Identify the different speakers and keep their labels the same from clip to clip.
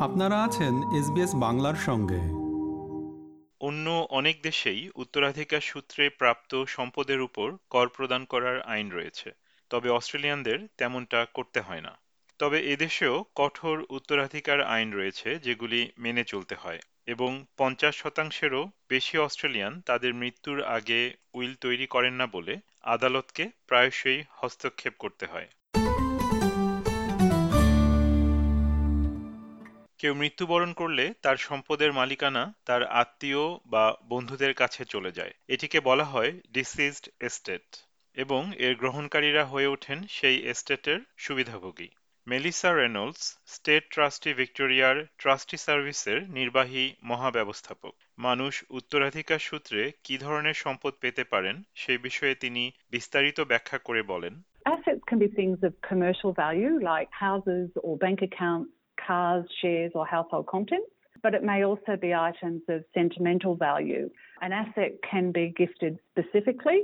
Speaker 1: আপনারা আছেন এসবিএস বাংলার সঙ্গে।
Speaker 2: অন্য অনেক দেশেই উত্তরাধিকার সূত্রে প্রাপ্ত সম্পদের উপর কর প্রদান করার আইন রয়েছে, তবে অস্ট্রেলিয়ানদের তেমনটা করতে হয় না। তবে এদেশেও কঠোর উত্তরাধিকার আইন রয়েছে যেগুলি মেনে চলতে হয়, এবং পঞ্চাশ শতাংশেরও বেশি অস্ট্রেলিয়ান তাদের মৃত্যুর আগে উইল তৈরি করেন না বলে আদালতকে প্রায়শই হস্তক্ষেপ করতে হয়। কেউ মৃত্যুবরণ করলে তার সম্পদের মালিকানা তার আত্মীয় বা বন্ধুদের কাছে চলে যায়। এটিকে বলা হয় ডিসিজড এস্টেট এবং এর গ্রহণকারীরা হয়ে ওঠেন সেই এস্টেটের সুবিধাভোগী। মেলিসা রেনল্ডস, স্টেট ট্রাস্টি ভিক্টোরিয়ার ট্রাস্টি সার্ভিসের নির্বাহী মহাব্যবস্থাপক। মানুষ উত্তরাধিকার সূত্রে কি ধরনের সম্পদ পেতে পারেন সেই বিষয়ে তিনি বিস্তারিত ব্যাখ্যা করে বলেন।
Speaker 3: Assets can be things of commercial value, like houses or bank accounts cars, shares, or household contents, but it may also be items of sentimental value. An asset can be gifted specifically.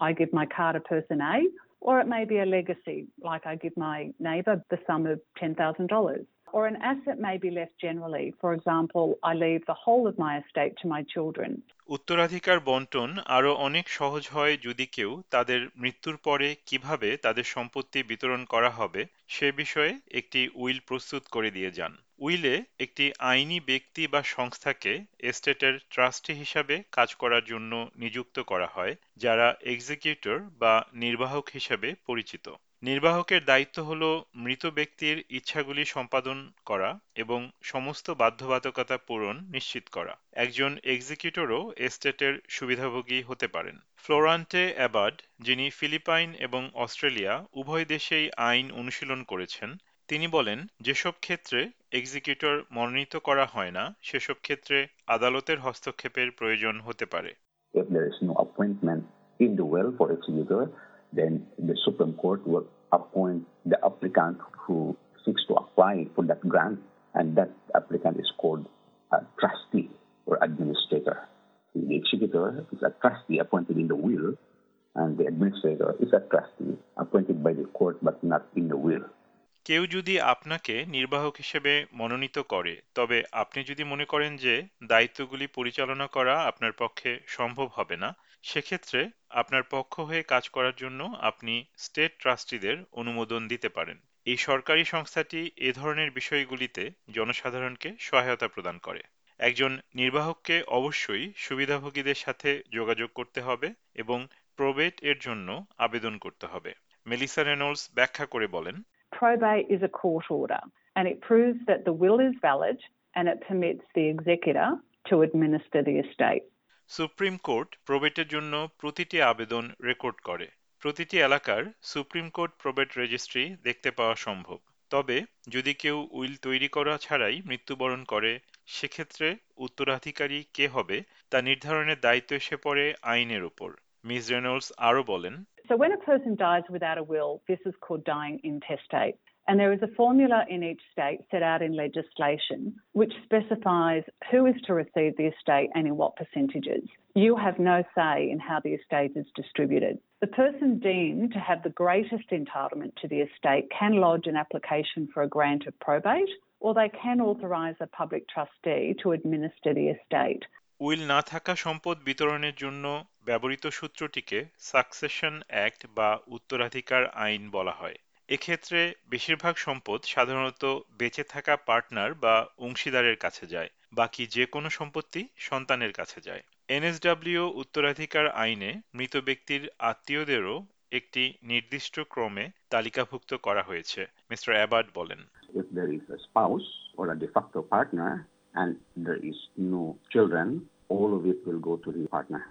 Speaker 3: I give my car to person A, or it may be a legacy, like I give my neighbour the sum of $10,000. Or an asset may be left generally. For example, I leave the whole of my estate to my children.
Speaker 2: উত্তরাধিকার বন্টন আরও অনেক সহজ হয় যদি কেউ তাদের মৃত্যুর পরে কীভাবে তাদের সম্পত্তি বিতরণ করা হবে সে বিষয়ে একটি উইল প্রস্তুত করে দিয়ে যান উইলে একটি আইনি ব্যক্তি বা সংস্থাকে এস্টেটের ট্রাস্টি হিসাবে কাজ করার জন্য নিযুক্ত করা হয়, যারা এক্সিকিউটর বা নির্বাহক হিসাবে পরিচিত। নির্বাহকের দায়িত্ব হল মৃত ব্যক্তির ইচ্ছাগুলি সম্পাদন করা এবং সমস্ত বাধ্যবাধকতা পূরণ নিশ্চিত করা। একজন এক্সিকিউটরও এস্টেটের সুবিধাভোগী হতে পারেন। ফ্লোরান্টে অ্যাবার্ড, যিনি ফিলিপাইন এবং অস্ট্রেলিয়া উভয় দেশেই আইন অনুশীলন করেছেন তিনি বলেন যেসব ক্ষেত্রে এক্সিকিউটর মনোনীত করা হয় না সেসব ক্ষেত্রে আদালতের হস্তক্ষেপের প্রয়োজন হতে পারে
Speaker 4: If there is no appointment in the will for executor, then the Supreme Court will appoint the applicant who seeks to apply for that grant, and that applicant is called a trustee or administrator. The executor is a trustee appointed in the will, and the administrator is a trustee appointed by the court but not in the will.
Speaker 2: কেউ যদি আপনাকে নির্বাহক হিসেবে মনোনীত করে, তবে আপনি যদি মনে করেন যে দায়িত্বগুলি পরিচালনা করা আপনার পক্ষে সম্ভব হবে না, সেক্ষেত্রে আপনার পক্ষ হয়ে কাজ করার জন্য আপনি স্টেট ট্রাস্টিদের অনুমোদন দিতে পারেন। এই সরকারি সংস্থাটি এ ধরনের বিষয়গুলিতে জনসাধারণকে সহায়তা প্রদান করে। একজন নির্বাহককে অবশ্যই সুবিধাভোগীদের সাথে যোগাযোগ করতে হবে এবং প্রবেট এর জন্য আবেদন করতে হবে। মেলিসা রেনল্ডস ব্যাখ্যা করে বলেন
Speaker 3: Probate is a court order, and it proves that the will is valid and it permits the executor to administer the estate.
Speaker 2: Supreme court প্রবেটের জন্য প্রতিটি আবেদন রেকর্ড করে। প্রতিটি এলাকার সুপ্রিম কোর্ট প্রবেট রেজিস্ট্রি দেখতে পাওয়া সম্ভব। তবে যদি কেউ উইল তৈরি করা ছাড়াই মৃত্যুবরণ করে, সেক্ষেত্রে উত্তরাধিকারী কে হবে তা নির্ধারণের দায়িত্ব এসে পড়ে আইনের উপর মিস রেনল্ডস আরও বলেন
Speaker 3: So when a person dies without a will, this is called dying intestate. And there is a formula in each state set out in legislation which specifies who is to receive the estate and in what percentages. You have no say in how the estate is distributed. The person deemed to have the greatest entitlement to the estate can lodge an application for a grant of probate or they can authorise a public trustee to administer the estate.
Speaker 2: Will না থাকা সম্পদ বিতরণের জন্য ব্যবহৃত সূত্রটিকে succession act বা উত্তরাধিকার আইন বলা হয়। এক্ষেত্রে বেশিরভাগ সম্পদ সাধারণত বেঁচে থাকা পার্টনার বা অংশীদারের কাছে যায়, বাকি যে কোনো সম্পত্তি সন্তানের কাছে যায়। এনএসডব্লিউ উত্তরাধিকার আইনে মৃত ব্যক্তির আত্মীয়দেরও একটি নির্দিষ্ট ক্রমে তালিকাভুক্ত করা হয়েছে, মিস্টার অ্যাবার্ড বলেন।
Speaker 4: and there is no children, all of it will go to the partner.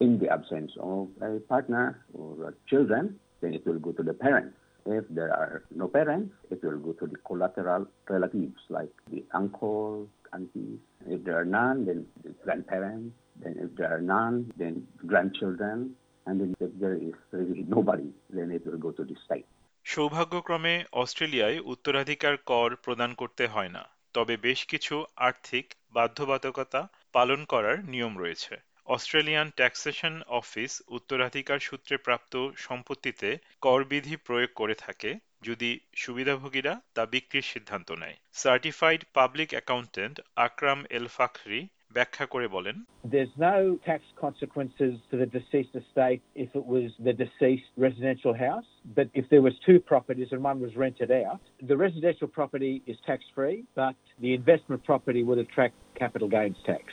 Speaker 4: In the absence of a partner or children, then it will go to the parents. If there are no parents, it will go to the collateral relatives like the uncle, aunties. If there are none, then the grandparents. Then if there are none, then grandchildren. And then if there is really nobody, then it will go to the state.
Speaker 2: সৌভাগ্যক্রমে অস্ট্রেলিয়ায় উত্তরাধিকার কর প্রদান করতে হয় না তবে বেশ কিছু আর্থিক বাধ্যবাধকতা পালন করার নিয়ম রয়েছে। অস্ট্রেলিয়ান ট্যাক্সেশন অফিস উত্তরাধিকার সূত্রে প্রাপ্ত সম্পত্তিতে করবিধি প্রয়োগ করে থাকে যদি সুবিধাভোগীরা তা বিক্রির সিদ্ধান্ত নেয়। Certified public accountant Akram El Fakhri ব্যাখ্যা করে বলেন
Speaker 5: There's no tax consequences to the deceased estate if it was the deceased residential house, but if there was two properties and one was rented out, the residential property is tax free, but the investment property would attract capital gains tax.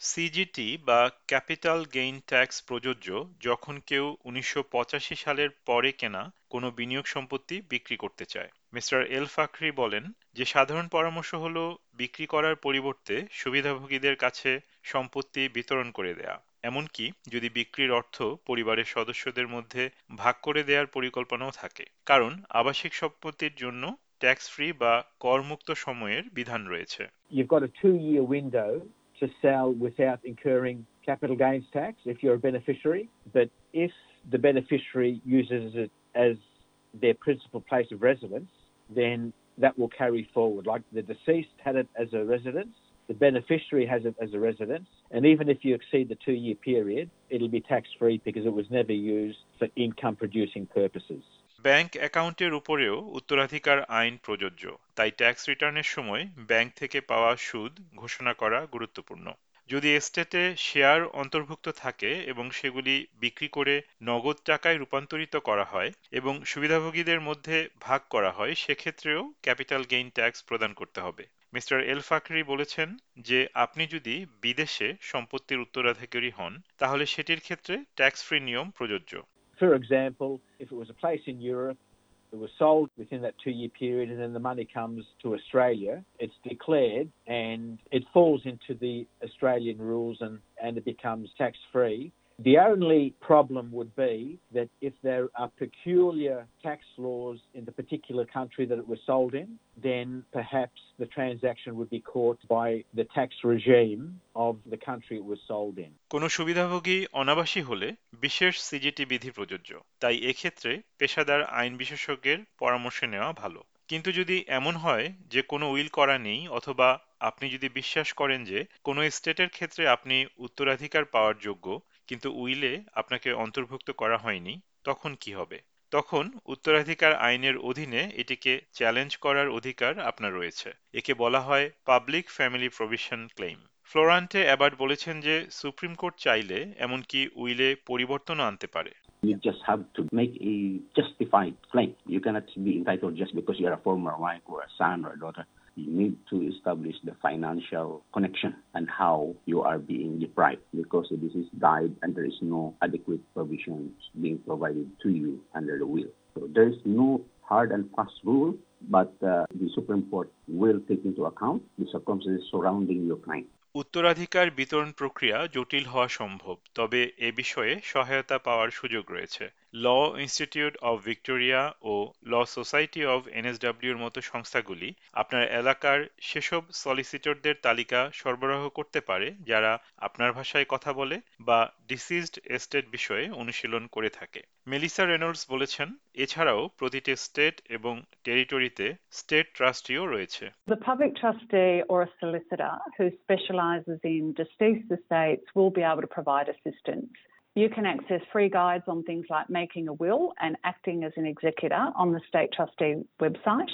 Speaker 2: CGT বা capital gain tax প্রযোজ্য যখন কেউ উনিশশো সালের পরে কেনা কোনো বিনিয়োগ সম্পত্তি বিক্রি করতে চায়। মিস্টার এল ফাকরি বলেন যে, সাধারণ পরামর্শ হল বিক্রি করার পরিবর্তে সুবিধাভোগীদের কাছে সম্পত্তি বিতরণ করে দেয়া। এমনকি যদি বিক্রির অর্থ পরিবারের সদস্যদের মধ্যে ভাগ করে দেওয়ার পরিকল্পনাও থাকে। কারণ আবাসিক সম্পত্তির জন্য ট্যাক্স ফ্রি বা করমুক্ত সময়ের বিধান রয়েছে।
Speaker 5: To sell without incurring capital gains tax if you're a beneficiary. But if the beneficiary uses it as their principal place of residence, then that will carry forward. Like the deceased had it as a residence, the beneficiary has it as a residence, and even if you exceed the two year period, it'll be tax free because it was never used for income producing purposes.
Speaker 2: Bank অ্যাকাউন্টের উপরেও উত্তরাধিকার আইন প্রযোজ্য, তাই tax রিটার্নের সময় bank থেকে পাওয়া সুদ ঘোষণা করা গুরুত্বপূর্ণ। যদি এস্টেটে শেয়ার অন্তর্ভুক্ত থাকে এবং সেগুলি বিক্রি করে নগদ টাকায় রূপান্তরিত করা হয় এবং সুবিধাভোগীদের মধ্যে ভাগ করা হয়, সেক্ষেত্রেও ক্যাপিটাল গেইন ট্যাক্স প্রদান করতে হবে। মিস্টার এল ফাকরি বলেছেন যে, আপনি যদি বিদেশে সম্পত্তির উত্তরাধিকারী হন, তাহলে সেটির ক্ষেত্রে ট্যাক্স ফ্রি নিয়ম প্রযোজ্য।
Speaker 5: For example, if it was a place in Europe that was sold within that two year period and then the money comes to Australia, it's declared and it falls into the Australian rules and, and it becomes tax free. The only problem would be that if there are peculiar tax laws in the particular country that it was sold in, then perhaps the transaction would be caught by the tax regime of the country it was sold in.
Speaker 2: কোনো সুবিধাভোগী অনাবাসী হলে বিশেষ CGT বিধি প্রযোজ্য তাই এক্ষেত্রে পেশাদার আইন বিশেষজ্ঞের পরামর্শ নেওয়া ভালো কিন্তু যদি এমন হয় যে কোনো উইল করা নেই অথবা আপনি যদি বিশ্বাস করেন যে কোনো স্টেটের ক্ষেত্রে আপনি উত্তরাধিকার পাওয়ার যোগ্য কিন্তু উইলে আপনাকে অন্তর্ভুক্ত করা হয়নি, তখন কি হবে তখন উত্তরাধিকার আইনের অধীনে এটিকে চ্যালেঞ্জ করার অধিকার আপনার রয়েছে একে বলা হয় public family provision claim Florante Abat বলেছেন যে, সুপ্রিম কোর্ট চাইলে এমনকি উইলে পরিবর্তনও আনতে পারে
Speaker 4: You just have to make a justified claim. You cannot be entitled just because you're a former wife or a son or a daughter. You need to establish the financial connection and how you are being deprived because this is died and there is no adequate provisions being provided to you under the will. So there is no hard and fast rule, but uh, the Supreme Court will take into account the circumstances surrounding your claim.
Speaker 2: উত্তরাধিকার বিতরণ প্রক্রিয়া জটিল হওয়া সম্ভব, তবে এ বিষয়ে সহায়তা পাওয়ার সুযোগ রয়েছে। ল ইনস্টিটিউট অব ভিক্টোরিয়া ও ল সোসাইটি অব এনএসডব্লিউর মতো সংস্থাগুলি আপনার এলাকার সেসব সলিসিটরদের তালিকা সরবরাহ করতে পারে, যারা আপনার ভাষায় কথা বলে বা ডিসিজড এস্টেট বিষয়ে অনুশীলন করে থাকে। মেলিসা রেনল্ডস বলেছেন এছাড়াও প্রতিটি স্টেট এবং টেরিটরিতে স্টেট ট্রাস্টিও রয়েছে
Speaker 3: The public trustee or a solicitor who specialises in deceased estates will be able to provide assistance. You can access free guides on things like making a will and acting as an executor on the State Trustee website.